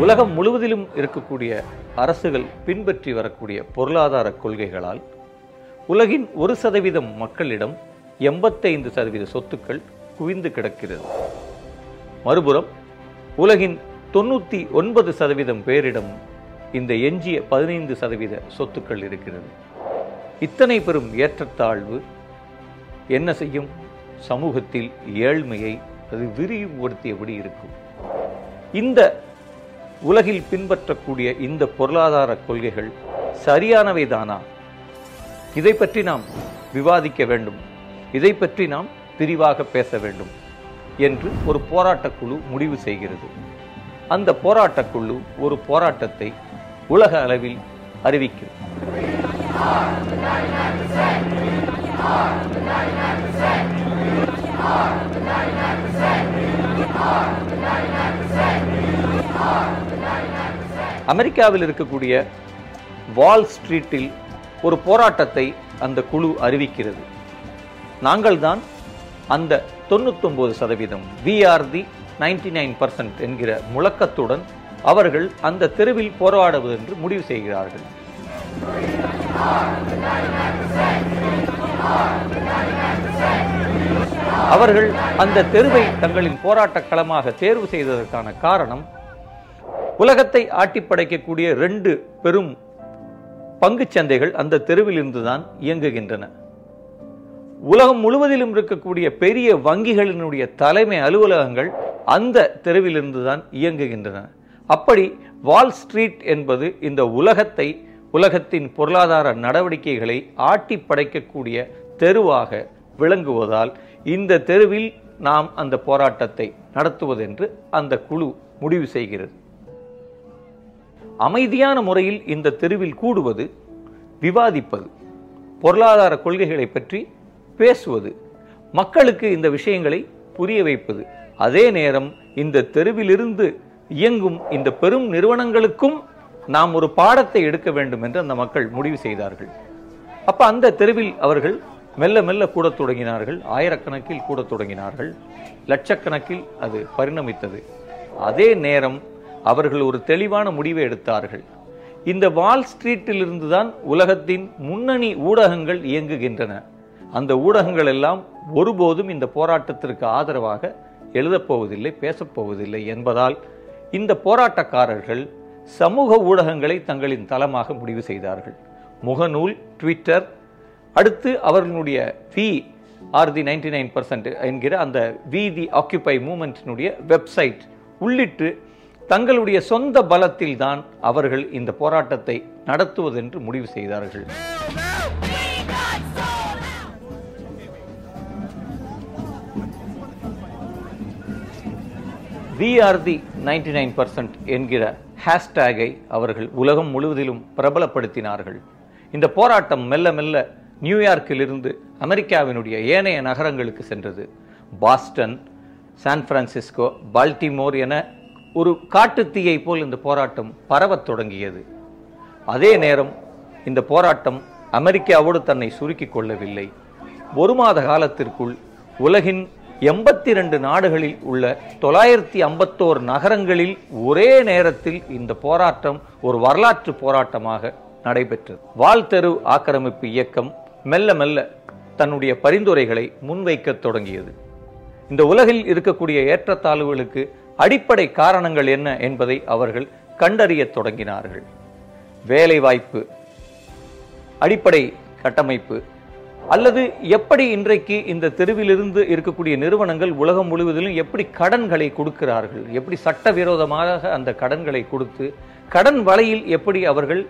உலகம் முழுவதிலும் இருக்கக்கூடிய அரசுகள் பின்பற்றி வரக்கூடிய பொருளாதார கொள்கைகளால் உலகின் ஒரு சதவீதம் மக்களிடம் எண்பத்தைந்து சதவீத சொத்துக்கள் குவிந்து கிடக்கிறது மறுபுறம் உலகின் தொண்ணூற்றி ஒன்பது சதவீதம் பேரிடம் இந்த எஞ்சிய பதினைந்து சதவீத சொத்துக்கள் இருக்கிறது இத்தனை பெரும் ஏற்றத்தாழ்வு என்ன செய்யும்? சமூகத்தில் ஏழ்மையை அது விரிவுபடுத்தியபடி இருக்கும். இந்த உலகில் பின்பற்றக்கூடிய இந்த பொருளாதார கொள்கைகள் சரியானவை தானா? இதை பற்றி நாம் விவாதிக்க வேண்டும். இதை பற்றி நாம் விரிவாக பேச வேண்டும் என்று ஒரு போராட்டக் குழு முடிவு செய்கிறது. அந்த போராட்டக் குழு ஒரு போராட்டத்தை உலக அளவில் அறிவிக்கிறது. அமெரிக்காவில் இருக்கக்கூடிய வால் ஸ்ட்ரீட்டில் ஒரு போராட்டத்தை அந்த குழு அறிவிக்கிறது. நாங்கள் தான் அந்த தொண்ணூத்தொன்பது சதவீதம் we are the ninety nine percent என்கிற முழக்கத்துடன் அவர்கள் அந்த தெருவில் போராடுவது என்று முடிவு செய்கிறார்கள். அவர்கள் அந்த தெருவை தங்களின் போராட்டக் களமாக தேர்வு செய்ததற்கான காரணம் உலகத்தை ஆட்டிப்படைக்கக்கூடிய ரெண்டு பெரும் பங்குச் சந்தைகள் அந்த தெருவில் இருந்துதான் இயங்குகின்றன. உலகம் முழுவதிலும் இருக்கக்கூடிய பெரிய வங்கிகளினுடைய தலைமை அலுவலகங்கள் அந்த தெருவிலிருந்து தான் இயங்குகின்றன. அப்படி வால் ஸ்ட்ரீட் என்பது இந்த உலகத்தை உலகத்தின் பொருளாதார நடவடிக்கைகளை ஆட்டி படைக்கக்கூடிய தெருவாக விளங்குவதால் இந்த தெருவில் நாம் அந்த போராட்டத்தை நடத்துவதென்று அந்த குழு முடிவு செய்கிறது. அமைதியான முறையில் இந்த தெருவில் கூடுவது விவாதிப்பது பொருளாதார கொள்கைகளை பற்றி பேசுவது மக்களுக்கு இந்த விஷயங்களை புரிய வைப்பது அதே நேரம் இந்த தெருவிலிருந்து இயங்கும் இந்த பெரும் நிறுவனங்களுக்கும் நாம் ஒரு பாடத்தை எடுக்க வேண்டும் என்று அந்த மக்கள் முடிவு செய்தார்கள். அப்ப அந்த தெருவில் அவர்கள் மெல்ல மெல்ல கூட தொடங்கினார்கள். ஆயிரக்கணக்கில் கூட தொடங்கினார்கள். லட்சக்கணக்கில் அது பரிணமித்தது. அதே நேரம் அவர்கள் ஒரு தெளிவான முடிவை எடுத்தார்கள். இந்த வால் ஸ்ட்ரீட்டில் இருந்துதான் உலகத்தின் முன்னணி ஊடகங்கள் இயங்குகின்றன. அந்த ஊடகங்கள் எல்லாம் ஒருபோதும் இந்த போராட்டத்திற்கு ஆதரவாக எழுதப்போவதில்லை பேசப்போவதில்லை என்பதால் இந்த போராட்டக்காரர்கள் சமூக ஊடகங்களை தங்களின் தளமாக முடிவு செய்தார்கள். முகநூல் ட்விட்டர் அடுத்து அவர்களுடைய we are the ninety nine percent என்கிற அந்த வி தி ஆக்குபை மூமெண்ட்டினுடைய வெப்சைட் உள்ளிட்டு தங்களுடைய சொந்த பலத்தில் தான் அவர்கள் இந்த போராட்டத்தை நடத்துவதென்று முடிவு செய்தார்கள். We are the ninety nine percent என்கிற ஹேஷ்டேகை அவர்கள் உலகம் முழுவதிலும் பிரபலப்படுத்தினார்கள். இந்த போராட்டம் மெல்ல மெல்ல நியூயார்க்கிலிருந்து அமெரிக்காவினுடைய ஏனைய நகரங்களுக்கு சென்றது. பாஸ்டன் சான் பிரான்சிஸ்கோ பால்டிமோர் என ஒரு காட்டுத்தீயை போல் இந்த போராட்டம் பரவத் தொடங்கியது. அதே நேரம் இந்த போராட்டம் அமெரிக்காவோடு தன்னை சுருக்கிக் கொள்ளவில்லை. ஒரு மாத காலத்திற்குள் உலகின் எண்பத்தி ரெண்டு நாடுகளில் உள்ள தொள்ளாயிரத்தி ஐம்பத்தோரு நகரங்களில் ஒரே நேரத்தில் இந்த போராட்டம் ஒரு வரலாற்று போராட்டமாக நடைபெற்றது. வாழ்த்தெரு ஆக்கிரமிப்பு இயக்கம் மெல்ல மெல்ல தன்னுடைய பரிந்துரைகளை முன்வைக்கத் தொடங்கியது. இந்த உலகில் இருக்கக்கூடிய ஏற்றத்தாழ்வுகளுக்கு அடிப்படை காரணங்கள் என்ன என்பதை அவர்கள் கண்டறியத் தொடங்கினார்கள். வேலைவாய்ப்பு அடிப்படை கட்டமைப்பு அல்லது எப்படி இன்றைக்கு இந்த தெருவிலிருந்து இருக்கக்கூடிய நிறுவனங்கள் உலகம் முழுவதிலும் எப்படி கடன்களை கொடுக்கிறார்கள்? எப்படி சட்டவிரோதமாக அந்த கடன்களை கொடுத்து கடன் வலையில் எப்படி அவர்கள்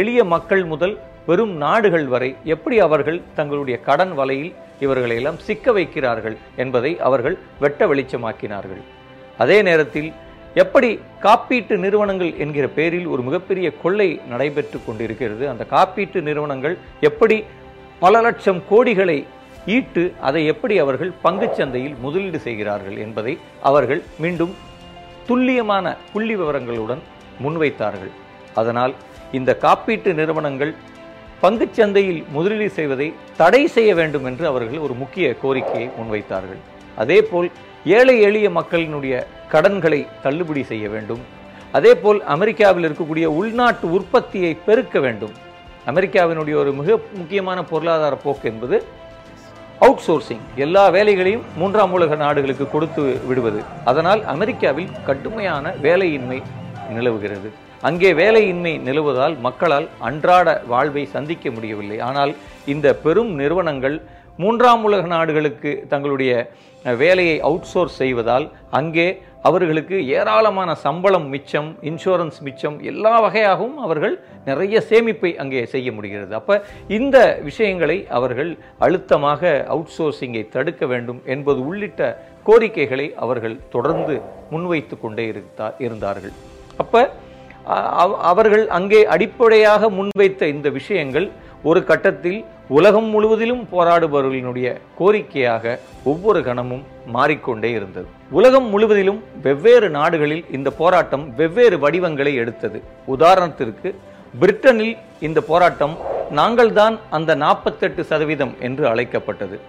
எளிய மக்கள் முதல் பெரும் நாடுகள் வரை எப்படி அவர்கள் தங்களுடைய கடன் வலையில் இவர்களை எல்லாம் சிக்க வைக்கிறார்கள் என்பதை அவர்கள் வெட்ட வெளிச்சமாக்கினார்கள். அதே நேரத்தில் எப்படி காப்பீட்டு நிறுவனங்கள் என்கிற பெயரில் ஒரு மிகப்பெரிய கொள்ளை நடைபெற்று கொண்டிருக்கிறது. அந்த காப்பீட்டு நிறுவனங்கள் எப்படி பல லட்சம் கோடிகளை ஈட்டு அதை எப்படி அவர்கள் பங்குச்சந்தையில் முதலீடு செய்கிறார்கள் என்பதை அவர்கள் மீண்டும் துல்லியமான புள்ளி விவரங்களுடன் முன்வைத்தார்கள். அதனால் இந்த காப்பீட்டு நிறுவனங்கள் பங்குச் சந்தையில் முதலீடு செய்வதை தடை செய்ய வேண்டும் என்று அவர்கள் ஒரு முக்கிய கோரிக்கையை முன்வைத்தார்கள். அதேபோல் ஏழை எளிய மக்களினுடைய கடன்களை தள்ளுபடி செய்ய வேண்டும். அதேபோல் அமெரிக்காவில் இருக்கக்கூடிய உள்நாட்டு உற்பத்தியை பெருக்க வேண்டும். அமெரிக்காவினுடைய ஒரு மிக முக்கியமான பொருளாதார போக்கு என்பது அவுட் சோர்சிங் எல்லா வேலைகளையும் மூன்றாம் உலக நாடுகளுக்கு கொடுத்து விடுவது. அதனால் அமெரிக்காவில் கடுமையான வேலையின்மை நிலவுகிறது. அங்கே வேலையின்மை நிலவுவதால் மக்களால் அன்றாட வாழ்வை சந்திக்க முடியவில்லை. ஆனால் இந்த பெரும் நிறுவனங்கள் மூன்றாம் உலக நாடுகளுக்கு தங்களுடைய வேலையை அவுட் சோர்ஸ் செய்வதால் அங்கே அவர்களுக்கு ஏராளமான சம்பளம் மிச்சம் இன்சூரன்ஸ் மிச்சம் எல்லா வகையாகவும் அவர்கள் நிறைய சேமிப்பை அங்கே செய்ய முடிகிறது. அப்போ இந்த விஷயங்களை அவர்கள் அழுத்தமாக அவுட் சோர்சிங்கை தடுக்க வேண்டும் என்பது உள்ளிட்ட கோரிக்கைகளை அவர்கள் தொடர்ந்து முன்வைத்து கொண்டே இருந்தா இருந்தார்கள். அப்போ அவ- அவர்கள் அங்கே அடிப்படையாக முன்வைத்த இந்த விஷயங்கள் ஒரு கட்டத்தில் உலகம் முழுவதிலும் போராடுபவர்களினுடைய கோரிக்கையாக ஒவ்வொரு கணமும் மாறிக்கொண்டே இருந்தது. உலகம் முழுவதிலும் வெவ்வேறு நாடுகளில் இந்த போராட்டம் வெவ்வேறு வடிவங்களை எடுத்தது. உதாரணத்திற்கு பிரிட்டனில் இந்த போராட்டம் நாங்கள்தான் அந்த நாற்பத்தெட்டு சதவீதம் என்று அழைக்கப்பட்டது.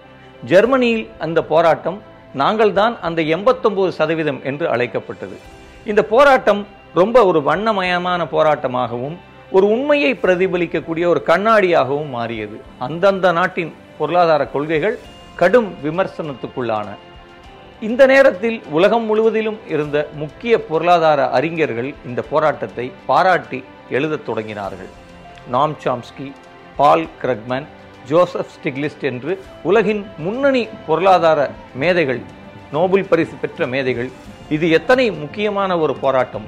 ஜெர்மனியில் அந்த போராட்டம் நாங்கள்தான் அந்த எண்பத்தொம்பது சதவீதம் என்று அழைக்கப்பட்டது. இந்த போராட்டம் ரொம்ப ஒரு வண்ணமயமான போராட்டமாகவும் ஒரு உண்மையை பிரதிபலிக்கக்கூடிய ஒரு கண்ணாடியாகவும் மாறியது. அந்தந்த நாட்டின் பொருளாதார கொள்கைகள் கடும் விமர்சனத்துக்குள்ளான. இந்த நேரத்தில் உலகம் முழுவதிலும் இருந்த முக்கிய பொருளாதார அறிஞர்கள் இந்த போராட்டத்தை பாராட்டி எழுதத் தொடங்கினார்கள். நாம் சாம்ஸ்கி பால் கிரக்மன் ஜோசப் ஸ்டிக்லிஸ்ட் என்று உலகின் முன்னணி பொருளாதார மேதைகள் நோபல் பரிசு பெற்ற மேதைகள் இது எத்தனை முக்கியமான ஒரு போராட்டம்?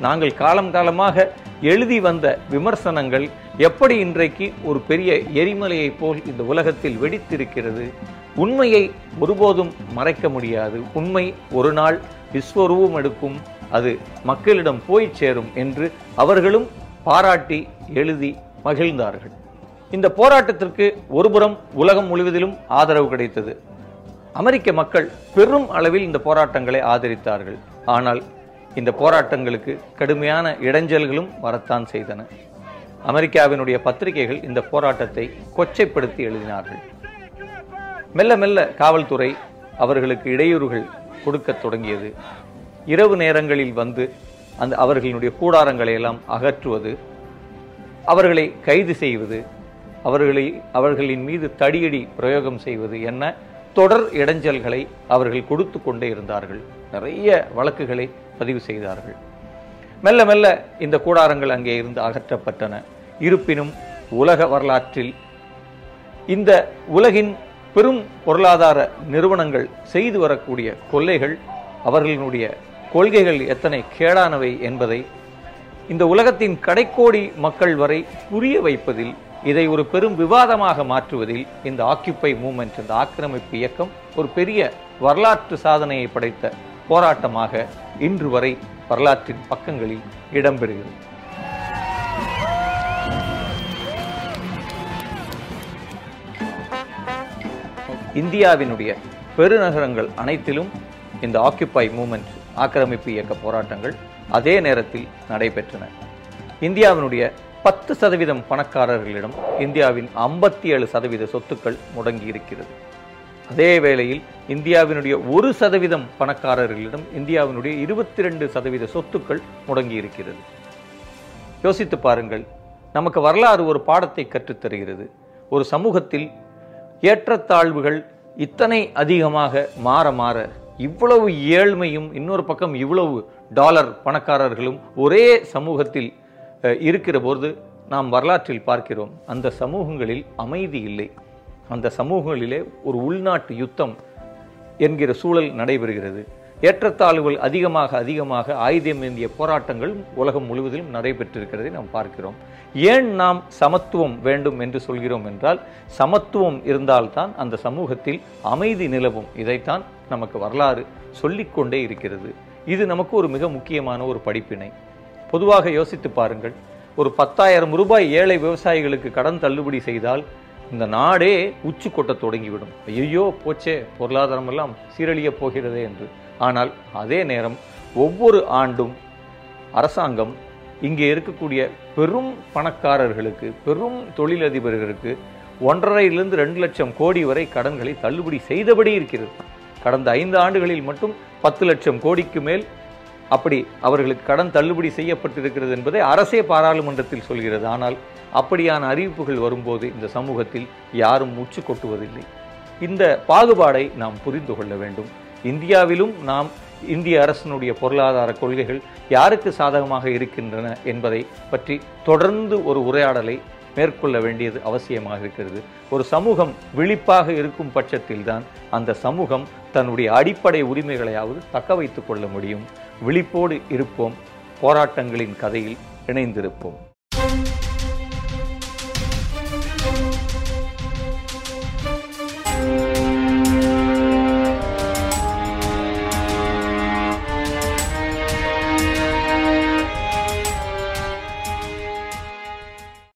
நாங்கள் காலம் காலமாக எழுதி வந்த விமர்சனங்கள் எப்படி இன்றைக்கு ஒரு பெரிய எரிமலையைப் போல் இந்த உலகத்தில் வெடித்திருக்கிறது? உண்மையை ஒருபோதும் மறைக்க முடியாது. உண்மை ஒரு நாள் விஸ்வரூபம் எடுக்கும். அது மக்களிடம் போய் சேரும் என்று அவர்களும் பாராட்டி எழுதி மகிழ்ந்தார்கள். இந்த போராட்டத்திற்கு ஒருபுறம் உலகம் முழுவதிலும் ஆதரவு கிடைத்தது. அமெரிக்க மக்கள் பெரும் அளவில் இந்த போராட்டங்களை ஆதரித்தார்கள். ஆனால் இந்த போராட்டங்களுக்கு கடுமையான இடைஞ்சல்களும் வரத்தான் செய்தன. அமெரிக்காவினுடைய பத்திரிகைகள் இந்த போராட்டத்தை கொச்சைப்படுத்தி எழுதினார்கள். மெல்ல மெல்ல காவல்துறை அவர்களுக்கு இடையூறுகள் கொடுக்கத் தொடங்கியது. இரவு நேரங்களில் வந்து அந்த அவர்களினுடைய கூடாரங்களை எல்லாம் அகற்றுவது அவர்களை கைது செய்வது அவர்களை அவர்களின் மீது தடியடி பிரயோகம் செய்வது என்ன? தொடர் இடைஞ்சல்களை அவர்கள் கொடுத்து கொண்டே இருந்தார்கள். நிறைய வழக்குகளை பதிவு செய்தார்கள். மெல்ல மெல்ல இந்த கூடாரங்கள் அங்கே இருந்து அகற்றப்பட்டன. இருப்பினும் உலக வரலாற்றில் இந்த உலகின் பெரும் பொருளாதார நிறுவனங்கள் செய்து வரக்கூடிய கொள்ளைகள் அவர்களினுடைய கொள்கைகள் எத்தனை கேடானவை என்பதை இந்த உலகத்தின் கடைக்கோடி மக்கள் வரை புரிய வைப்பதில் இதை ஒரு பெரும் விவாதமாக மாற்றுவதில் இந்த ஆக்கியுப்பை மூமெண்ட் இந்த ஆக்கிரமிப்பு இயக்கம் ஒரு பெரிய வரலாற்று சாதனையை படைத்த போராட்டமாக இன்று வரை வரலாற்றின் பக்கங்களில் இடம்பெறுகிறது. இந்தியாவினுடைய பெருநகரங்கள் அனைத்திலும் இந்த ஆக்கியுப்பை மூமெண்ட் ஆக்கிரமிப்பு இயக்க போராட்டங்கள் அதே நேரத்தில் நடைபெற்றன. இந்தியாவினுடைய பத்து சதவீதம் பணக்காரர்களிடம் இந்தியாவின் ஐம்பத்தி ஏழு சதவீத சொத்துக்கள் முடங்கி இருக்கிறது அதே வேளையில் இந்தியாவினுடைய ஒரு சதவீதம் பணக்காரர்களிடம் இந்தியாவினுடைய இருபத்தி ரெண்டு சதவீத சொத்துக்கள் முடங்கி இருக்கிறது யோசித்து பாருங்கள் நமக்கு வரலாறு ஒரு பாடத்தை கற்றுத்தருகிறது. ஒரு சமூகத்தில் ஏற்றத்தாழ்வுகள் இத்தனை அதிகமாக மாற மாற இவ்வளவு ஏழ்மையும் இன்னொரு பக்கம் இவ்வளவு டாலர் பணக்காரர்களும் ஒரே சமூகத்தில் இருக்கிற போது நாம் வரலாற்றில் பார்க்கிறோம். அந்த சமூகங்களில் அமைதி இல்லை. அந்த சமூகங்களிலே ஒரு உள்நாட்டு யுத்தம் என்கிற சூழல் நடைபெறுகிறது. ஏற்றத்தாழ்வுகள் அதிகமாக அதிகமாக ஆயுதம் ஏந்திய போராட்டங்கள் உலகம் முழுவதிலும் நடைபெற்றிருக்கிறதை நாம் பார்க்கிறோம். ஏன் நாம் சமத்துவம் வேண்டும் என்று சொல்கிறோம் என்றால் சமத்துவம் இருந்தால்தான் அந்த சமூகத்தில் அமைதி நிலவும். இதைத்தான் நமக்கு வரலாறு சொல்லிக்கொண்டே இருக்கிறது. இது நமக்கு ஒரு மிக முக்கியமான ஒரு படிப்பினை. பொதுவாக யோசித்து பாருங்கள். ஒரு பத்தாயிரம் ரூபாய் ஏழை விவசாயிகளுக்கு கடன் தள்ளுபடி செய்தால் இந்த நாடே உச்சி கொட்ட தொடங்கிவிடும். ஐயோ போச்சே பொருளாதாரமெல்லாம் சீரழிய போகிறதே என்று. ஆனால் அதே நேரம் ஒவ்வொரு ஆண்டும் அரசாங்கம் இங்கே இருக்கக்கூடிய பெரும் பணக்காரர்களுக்கு பெரும் தொழிலதிபர்களுக்கு ஒன்றரையிலிருந்து ரெண்டு லட்சம் கோடி வரை கடன்களை தள்ளுபடி செய்தபடி இருக்கிறது. கடந்த ஐந்து ஆண்டுகளில் மட்டும் பத்து லட்சம் கோடிக்கு மேல் அப்படி அவர்களுக்கு கடன் தள்ளுபடி செய்யப்பட்டிருக்கிறது என்பதை அரசே பாராளுமன்றத்தில் சொல்கிறது. ஆனால் அப்படியான அறிவிப்புகள் வரும்போது இந்த சமூகத்தில் யாரும் மூச்சு கொட்டுவதில்லை. இந்த பாகுபாடை நாம் புரிந்து கொள்ள வேண்டும். இந்தியாவிலும் நாம் இந்திய அரசினுடைய பொருளாதார கொள்கைகள் யாருக்கு சாதகமாக இருக்கின்றன என்பதை பற்றி தொடர்ந்து ஒரு உரையாடலை மேற்கொள்ள வேண்டியது அவசியமாக இருக்கிறது. ஒரு சமூகம் விழிப்பாக இருக்கும் பட்சத்தில்தான் அந்த சமூகம் தன்னுடைய அடிப்படை உரிமைகளையாவது தக்க வைத்துக் கொள்ள முடியும். விழிப்போடு இருப்போம். போராட்டங்களின் கதையில் இணைந்திருப்போம்.